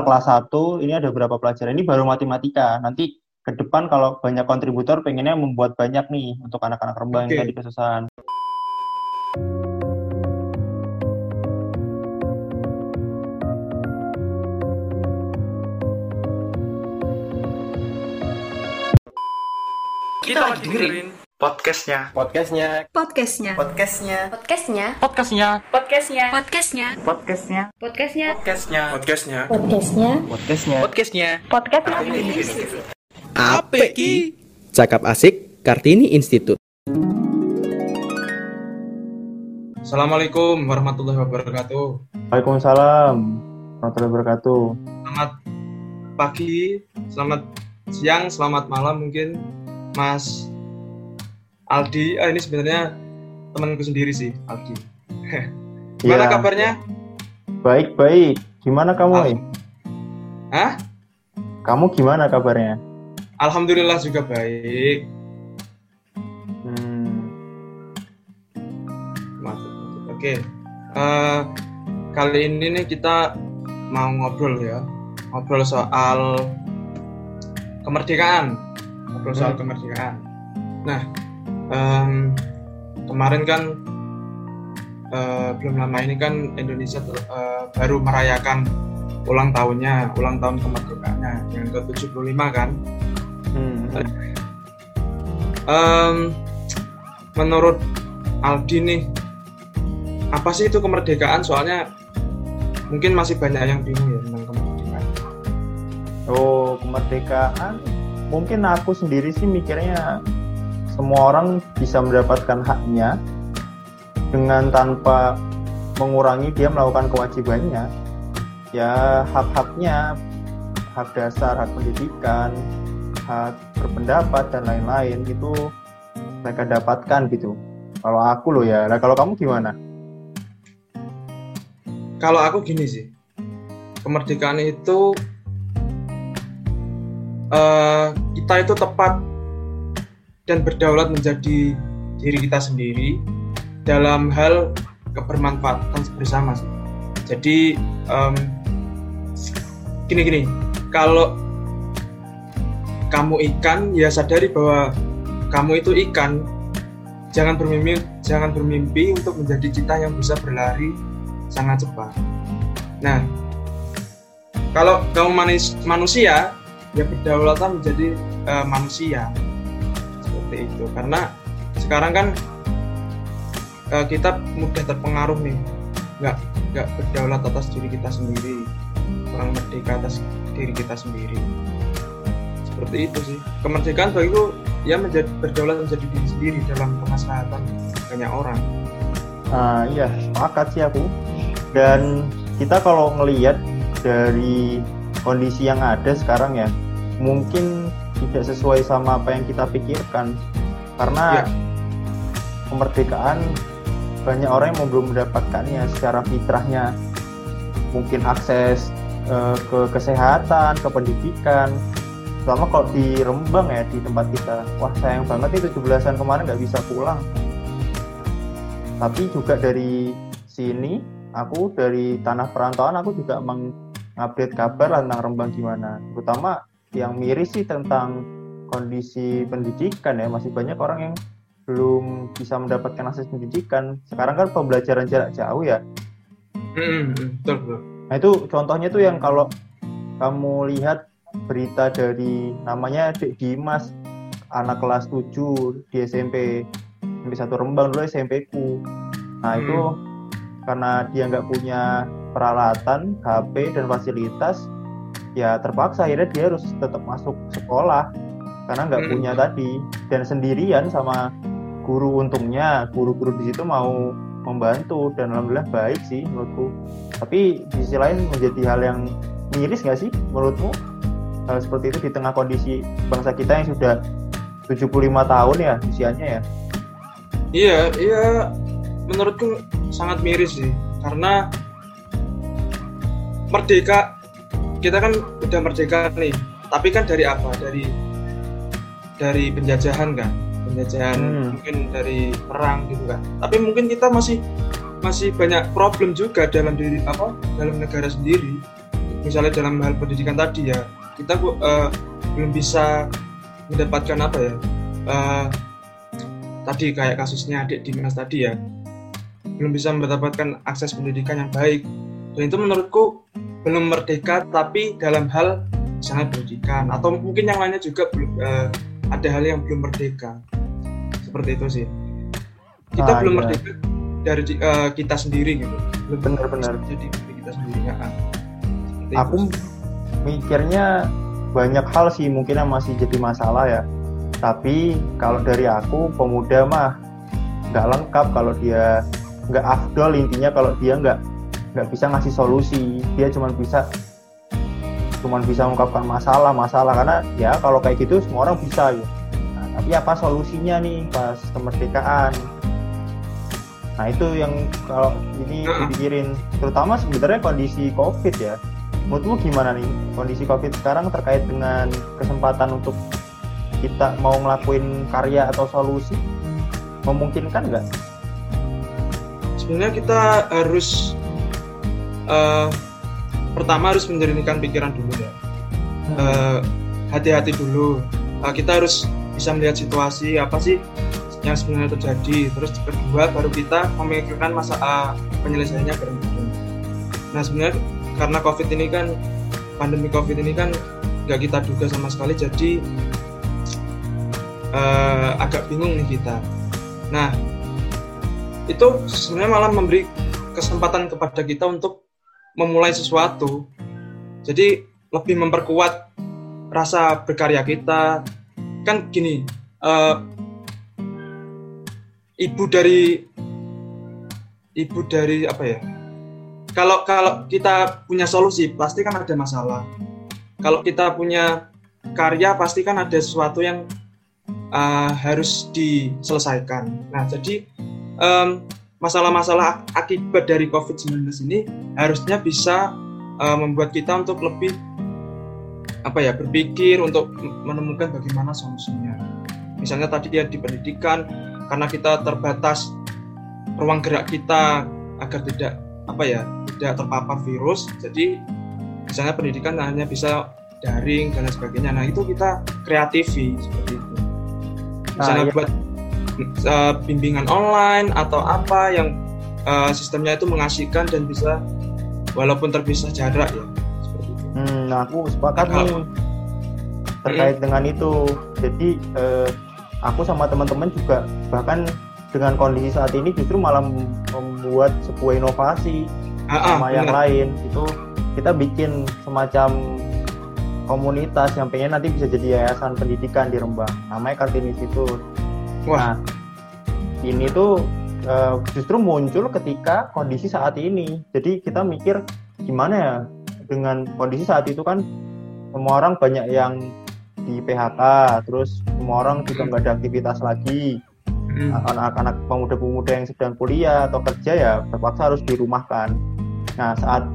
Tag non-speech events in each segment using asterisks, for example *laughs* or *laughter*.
kelas 1 ini ada berapa pelajaran. Ini baru matematika. Nanti ke depan kalau banyak kontributor pengennya membuat banyak nih untuk anak-anak rembang Oke. yang tadi kesusahan. Kita lagi dengerin podcastnya Podcastnya. Podcastnya. Podcastnya Podcastnya. Podcastnya Podcastnya. Podcastnya. Podcastnya Podcastnya. Podcastnya Podcastnya Podcastnya. podcastnya Podcastnya Podcastnya. Apa ki? Cakap asik Kartini Institute. Assalamualaikum warahmatullahi wabarakatuh. Waalaikumsalam warahmatullahi wabarakatuh Selamat pagi, selamat siang, selamat malam mungkin Mas Aldi. Ah, ini sebenarnya temanku sendiri sih, Aldi. *laughs* Gimana Iya. kabarnya? baik baik gimana kamu Al- Hah? kamu gimana kabarnya Alhamdulillah juga baik. hmm, mantap. Oke. Eh, kali ini nih kita mau ngobrol ya. Ngobrol soal kemerdekaan. Ngobrol soal Hmm. kemerdekaan. Nah, em, kemarin kan eh, belum lama ini kan Indonesia eh, baru merayakan ulang tahunnya, ulang tahun kemerdekaannya yang ke-75 kan. hmm, Em, menurut Aldi nih, apa sih itu kemerdekaan? Soalnya mungkin masih banyak yang bingung ya tentang kemerdekaan. oh kemerdekaan mungkin aku sendiri sih mikirnya semua orang bisa mendapatkan haknya dengan tanpa mengurangi dia melakukan kewajibannya. Ya hak-haknya hak dasar hak pendidikan hak berpendapat dan lain-lain itu mereka dapatkan gitu. Kalau aku loh ya nah kalau kamu gimana? Kalau aku gini sih, kemerdekaan itu eh, kita itu tepat dan berdaulat menjadi diri kita sendiri dalam hal kebermanfaatan bersama sih. Jadi em, gini-gini, kalau kamu ikan ya sadari bahwa kamu itu ikan jangan bermimpi jangan bermimpi untuk menjadi cita yang bisa berlari sangat cepat. Nah, kalau kamu manis, manusia ya berdaulatlah menjadi eh, manusia seperti itu. Karena sekarang kan eh, kita mudah terpengaruh nih. Nggak nggak berdaulat atas diri kita sendiri. Kurang merdeka atas diri kita sendiri. Seperti itu sih. Kemerdekaan bagiku ya menjadi berdaulat menjadi diri sendiri dalam kemaslahatan banyak orang. Nah, iya, sepakat sih aku. Dan kita kalau ngelihat dari kondisi yang ada sekarang ya, mungkin tidak sesuai sama apa yang kita pikirkan. Karena Ya. kemerdekaan banyak orang yang belum mendapatkannya secara fitrahnya. Mungkin akses eh, ke kesehatan, ke pendidikan. Selama kalau di Rembang ya di tempat kita, wah sayang banget itu 17-an kemarin nggak bisa pulang tapi juga dari sini aku dari tanah perantauan aku juga mengupdate kabar tentang Rembang gimana terutama yang miris sih tentang kondisi pendidikan ya. Masih banyak orang yang belum bisa mendapatkan akses pendidikan. Sekarang kan pembelajaran jarak jauh ya. Hmm, hmm, betul betul. Nah itu contohnya tuh yang kalau kamu lihat berita dari namanya Dek Dimas anak kelas 7 di SMP SMP satu Rembang dulu SMP ku. Nah Hmm. itu karena dia nggak punya peralatan HP dan fasilitas ya terpaksa akhirnya dia harus tetap masuk sekolah karena nggak Hmm. punya tadi. Dan sendirian sama guru untungnya. Guru-guru di situ mau membantu dan alhamdulillah baik sih menurutku. Tapi di sisi lain menjadi hal yang miris nggak sih menurutmu? Hal seperti itu di tengah kondisi bangsa kita yang sudah 75 tahun ya usianya ya. Iya, iya. Menurutku sangat miris sih. Karena merdeka kita kan udah merdeka nih, tapi kan dari apa? Dari dari penjajahan kan, penjajahan Hmm. mungkin dari perang gitu kan. Tapi mungkin kita masih masih banyak problem juga dalam diri apa? Dalam negara sendiri. Misalnya dalam hal pendidikan tadi ya. Kita uh, belum bisa mendapatkan apa ya? Uh, tadi kayak kasusnya adik Dimas tadi ya. Belum bisa mendapatkan akses pendidikan yang baik. Dan itu menurutku belum merdeka tapi dalam hal sangat pendidikan atau mungkin yang lainnya juga belum uh, ada hal yang belum merdeka. Seperti itu sih. Kita ah, belum iya. merdeka dari uh, kita sendiri gitu. Benar-benar jadi kita sendiri ya aku itu. mikirnya banyak hal sih mungkin yang masih jadi masalah ya. Tapi kalau dari aku pemuda mah nggak lengkap kalau dia nggak afdol intinya kalau dia nggak nggak bisa ngasih solusi. Dia cuma bisa cuma bisa mengungkapkan masalah masalah. Karena ya kalau kayak gitu semua orang bisa ya nah, tapi apa solusinya nih pas kemerdekaan? Nah itu yang kalau ini dipikirin. Terutama sebenarnya kondisi covid ya. Menurutmu gimana nih kondisi covid sekarang terkait dengan kesempatan untuk kita mau ngelakuin karya atau solusi? Memungkinkan nggak? Sebenarnya kita harus uh, pertama harus menjernihkan pikiran dulu ya. Uh, hati-hati dulu. Uh, kita harus bisa melihat situasi apa sih yang sebenarnya terjadi. Terus kedua baru kita memikirkan masa uh, penyelesaiannya bareng Nah sebenarnya karena COVID ini kan pandemi COVID ini kan nggak kita duga sama sekali jadi uh, agak bingung nih kita. Nah, itu sebenarnya malah memberi kesempatan kepada kita untuk memulai sesuatu. Jadi lebih memperkuat rasa berkarya kita. Kan gini, uh, ibu dari ibu dari apa ya? Kalau kalau kita punya solusi pasti kan ada masalah. Kalau kita punya karya pasti kan ada sesuatu yang uh, harus diselesaikan. Nah, jadi um, masalah-masalah akibat dari COVID-19 ini harusnya bisa uh, membuat kita untuk lebih apa ya berpikir untuk menemukan bagaimana solusinya. Misalnya tadi ya di pendidikan karena kita terbatas ruang gerak kita agar tidak apa ya tidak terpapar virus, jadi misalnya pendidikan hanya bisa daring dan lain sebagainya. Nah itu kita kreativi seperti itu misalnya nah, iya. buat uh, bimbingan online atau apa yang uh, sistemnya itu mengasihkan dan bisa walaupun terpisah jarak ya seperti itu. Hmm, nah aku sepakat nih terkait hmm. dengan itu. Jadi uh, aku sama teman-teman juga bahkan dengan kondisi saat ini justru malah membuat sebuah inovasi ah, ah sama ah, yang lain itu kita bikin semacam komunitas yang pengen nanti bisa jadi yayasan pendidikan di Rembang namanya Kartini Institute Wah. Nah, ini tuh uh, justru muncul ketika kondisi saat ini jadi kita mikir gimana ya dengan kondisi saat itu kan semua orang banyak yang di PHK terus semua orang juga nggak ada aktivitas lagi hmm. anak-anak pemuda-pemuda yang sedang kuliah atau kerja ya terpaksa harus dirumahkan nah saat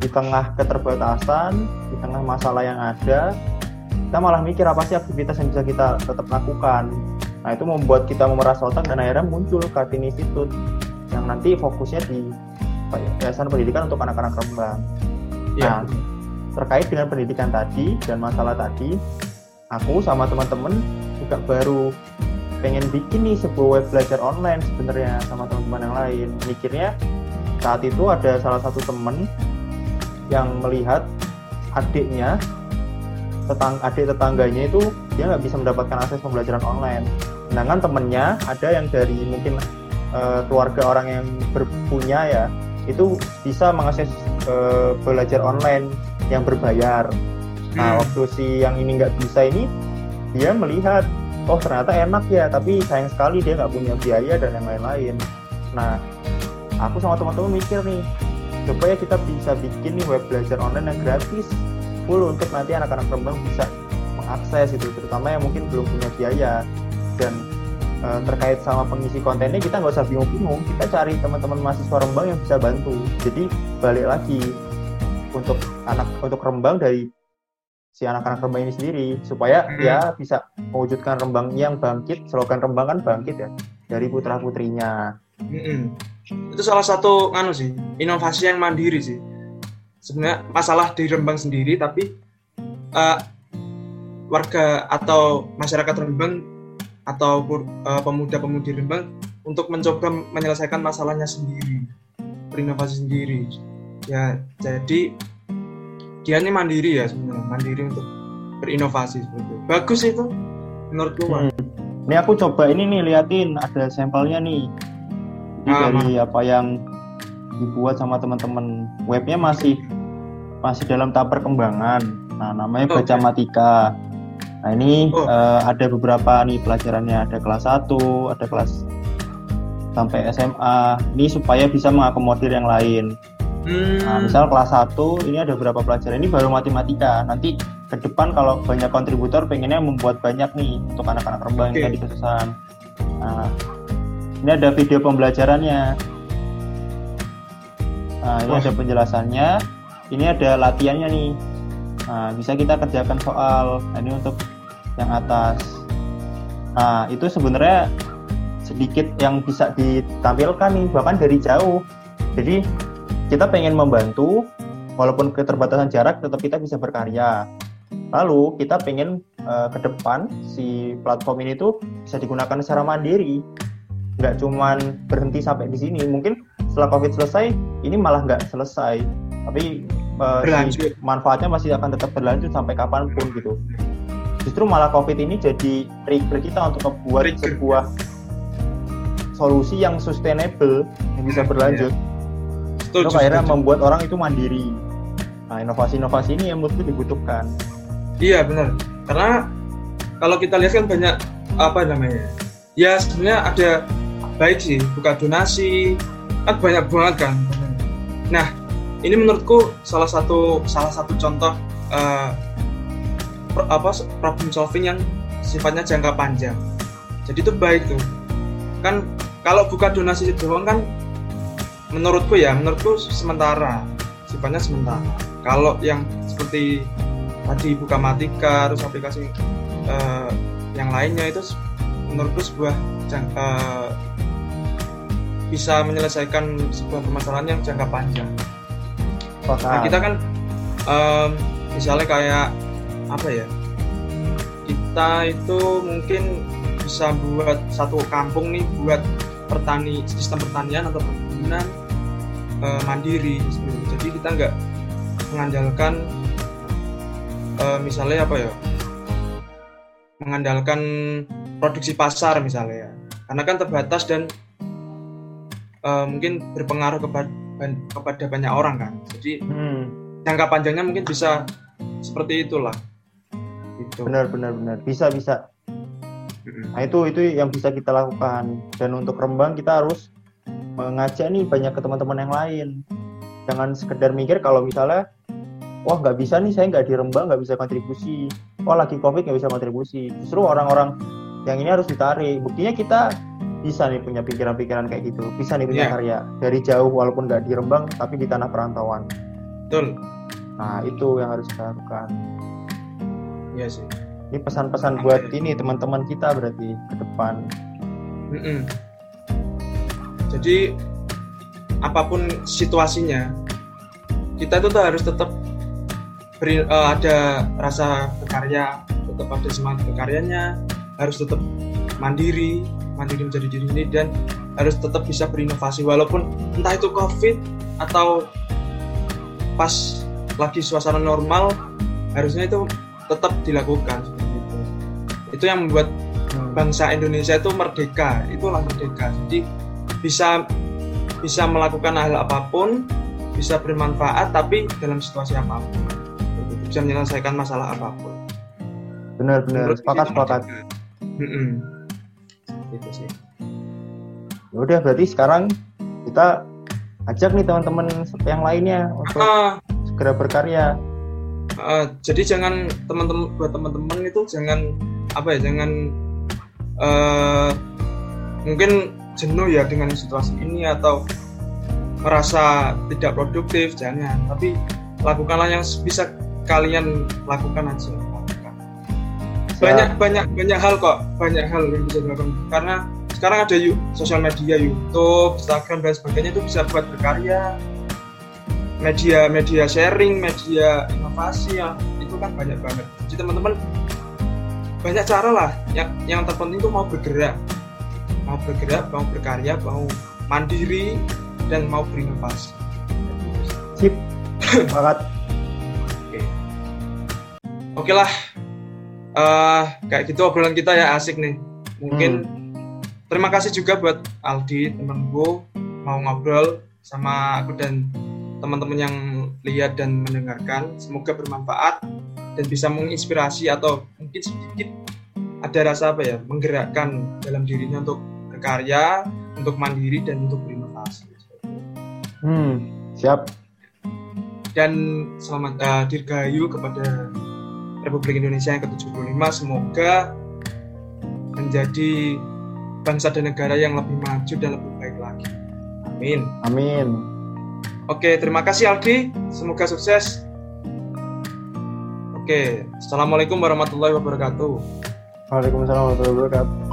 di tengah keterbatasan, di tengah masalah yang ada, kita malah mikir apa sih aktivitas yang bisa kita tetap lakukan. Nah itu membuat kita memeras otak dan akhirnya muncul Kartini Institute yang nanti fokusnya di yayasan pendidikan untuk anak-anak rembang. Ya. Nah terkait dengan pendidikan tadi dan masalah tadi, aku sama teman-teman juga baru pengen bikin nih sebuah web belajar online sebenarnya sama teman-teman yang lain. Mikirnya saat itu ada salah satu teman yang melihat adiknya tetang adik tetangganya itu dia nggak bisa mendapatkan akses pembelajaran online sedangkan temennya ada yang dari mungkin uh, keluarga orang yang berpunya ya itu bisa mengakses uh, belajar online yang berbayar. Nah hmm. waktu si yang ini nggak bisa ini dia melihat oh ternyata enak ya tapi sayang sekali dia nggak punya biaya dan yang lain-lain. Nah aku sama teman-teman mikir nih supaya kita bisa bikin nih web belajar online yang gratis full untuk nanti anak-anak Rembang bisa mengakses itu terutama yang mungkin belum punya biaya dan e, terkait sama pengisi kontennya kita nggak usah bingung-bingung. Kita cari teman-teman mahasiswa Rembang yang bisa bantu. Jadi balik lagi untuk anak untuk Rembang dari si anak-anak Rembang ini sendiri. Supaya hmm. dia bisa mewujudkan Rembang yang bangkit. Slogan Rembang kan bangkit ya dari putra putrinya hmm. itu salah satu anu sih inovasi yang mandiri sih. Sebenarnya masalah di Rembang sendiri tapi uh, warga atau masyarakat Rembang atau uh, pemuda-pemudi Rembang untuk mencoba menyelesaikan masalahnya sendiri berinovasi sendiri. Ya jadi dia ini mandiri ya sebenarnya mandiri untuk berinovasi seperti itu. Bagus itu menurutku hmm. ini aku coba ini nih liatin ada sampelnya nih. Ini ah, dari apa yang dibuat sama teman-teman. Webnya masih masih dalam tahap perkembangan. Nah namanya oh, baca okay. matika nah ini oh. uh, ada beberapa nih pelajarannya. Ada kelas 1 ada kelas sampai SMA ini supaya bisa mengakomodir yang lain. Hmm. nah misal kelas 1 ini ada beberapa pelajaran. Ini baru matematika. Nanti ke depan kalau banyak kontributor pengennya membuat banyak nih untuk anak-anak rembang okay. yang tadi kesusahan. Nah ini ada video pembelajarannya. Nah ini Wah. ada penjelasannya. Ini ada latihannya nih nah bisa kita kerjakan soal nah, ini untuk yang atas. Nah itu sebenarnya sedikit yang bisa ditampilkan nih bahkan dari jauh. Jadi kita pengen membantu walaupun keterbatasan jarak tetap kita bisa berkarya. Lalu kita pengen uh, ke depan si platform ini tuh bisa digunakan secara mandiri. Nggak cuman berhenti sampai di sini. Mungkin setelah covid selesai ini malah nggak selesai. Tapi uh, si manfaatnya masih akan tetap berlanjut sampai kapan pun gitu. Justru malah covid ini jadi trigger kita untuk membuat sebuah solusi yang sustainable yang bisa iya. berlanjut. Yeah. itu akhirnya membuat orang itu mandiri. Nah inovasi-inovasi ini yang menurutku dibutuhkan. Iya benar. Karena kalau kita lihat kan banyak apa namanya ya sebenarnya ada baik sih buka donasi kan banyak banget kan. Nah ini menurutku salah satu salah satu contoh uh, apa problem solving yang sifatnya jangka panjang. Jadi itu baik tuh. Kan kalau buka donasi doang kan menurutku ya menurutku sementara sifatnya sementara. Kalau yang seperti tadi buka matika terus aplikasi uh, yang lainnya itu menurutku sebuah jangka bisa menyelesaikan sebuah permasalahan yang jangka panjang. Nah, kita kan um, misalnya kayak apa ya? Kita itu mungkin bisa buat satu kampung nih buat pertani sistem pertanian atau perkebunan e, mandiri jadi kita nggak mengandalkan e, misalnya apa ya mengandalkan produksi pasar misalnya ya karena kan terbatas dan e, mungkin berpengaruh kepada kepada banyak orang kan jadi hmm. jangka panjangnya mungkin bisa seperti itulah gitu. benar benar benar bisa bisa Nah itu itu yang bisa kita lakukan dan untuk Rembang kita harus mengajak nih banyak ke teman-teman yang lain. Jangan sekedar mikir kalau misalnya wah nggak bisa nih saya nggak di Rembang nggak bisa kontribusi. Wah lagi covid nggak bisa kontribusi. Justru orang-orang yang ini harus ditarik. Buktinya kita bisa nih punya pikiran-pikiran kayak gitu. Bisa nih punya yeah. karya dari jauh walaupun nggak di Rembang tapi di tanah perantauan. Betul. Nah itu yang harus kita lakukan. Iya sih ini pesan-pesan buat ini teman-teman kita berarti ke depan mm -mm. jadi apa pun situasinya kita itu tuh harus tetap beri, uh, ada rasa berkarya tetap ada semangat berkaryanya harus tetap mandiri mandiri menjadi diri sendiri dan harus tetap bisa berinovasi. Walaupun entah itu covid atau pas lagi suasana normal harusnya itu tetap dilakukan seperti itu. Itu yang membuat hmm. bangsa Indonesia itu merdeka. Itulah merdeka. Jadi bisa bisa melakukan hal apa pun bisa bermanfaat tapi dalam situasi apa pun. Bisa menyelesaikan masalah apa pun. Benar-benar sepakat sepakat itu sih. Ya udah berarti sekarang kita ajak nih teman-teman yang lainnya untuk uh, segera berkarya. Uh, jadi jangan teman-teman buat teman-teman itu jangan apa ya jangan uh, mungkin jenuh ya dengan situasi ini atau merasa tidak produktif jangan. Tapi lakukanlah yang bisa kalian lakukan aja. Banyak ya. banyak banyak hal kok banyak hal yang bisa dilakukan karena sekarang ada yuk sosial media YouTube Instagram dan sebagainya itu bisa buat berkarya media media sharing, media inovasi yang itu kan banyak banget. Jadi teman-teman banyak cara lah. Yang yang terpenting itu mau bergerak, mau bergerak, mau berkarya, mau mandiri dan mau berinovasi. Sip. *laughs* Banget. Oke. Oke lah. Eh, kayak gitu obrolan kita ya asik nih. Mungkin terima kasih juga buat Aldi temanku mau ngobrol sama aku dan teman-teman yang lihat dan mendengarkan. Semoga bermanfaat dan bisa menginspirasi atau mungkin sedikit ada rasa apa ya menggerakkan dalam dirinya untuk berkarya, untuk mandiri dan untuk berinovasi. Hmm, siap. dan selamat uh, dirgahayu kepada Republik Indonesia yang ke-75 semoga menjadi bangsa dan negara yang lebih maju dan lebih baik lagi. Amin. Amin. Oke, terima kasih Aldi. Semoga sukses. Oke, Assalamualaikum warahmatullahi wabarakatuh. Waalaikumsalam warahmatullahi wabarakatuh.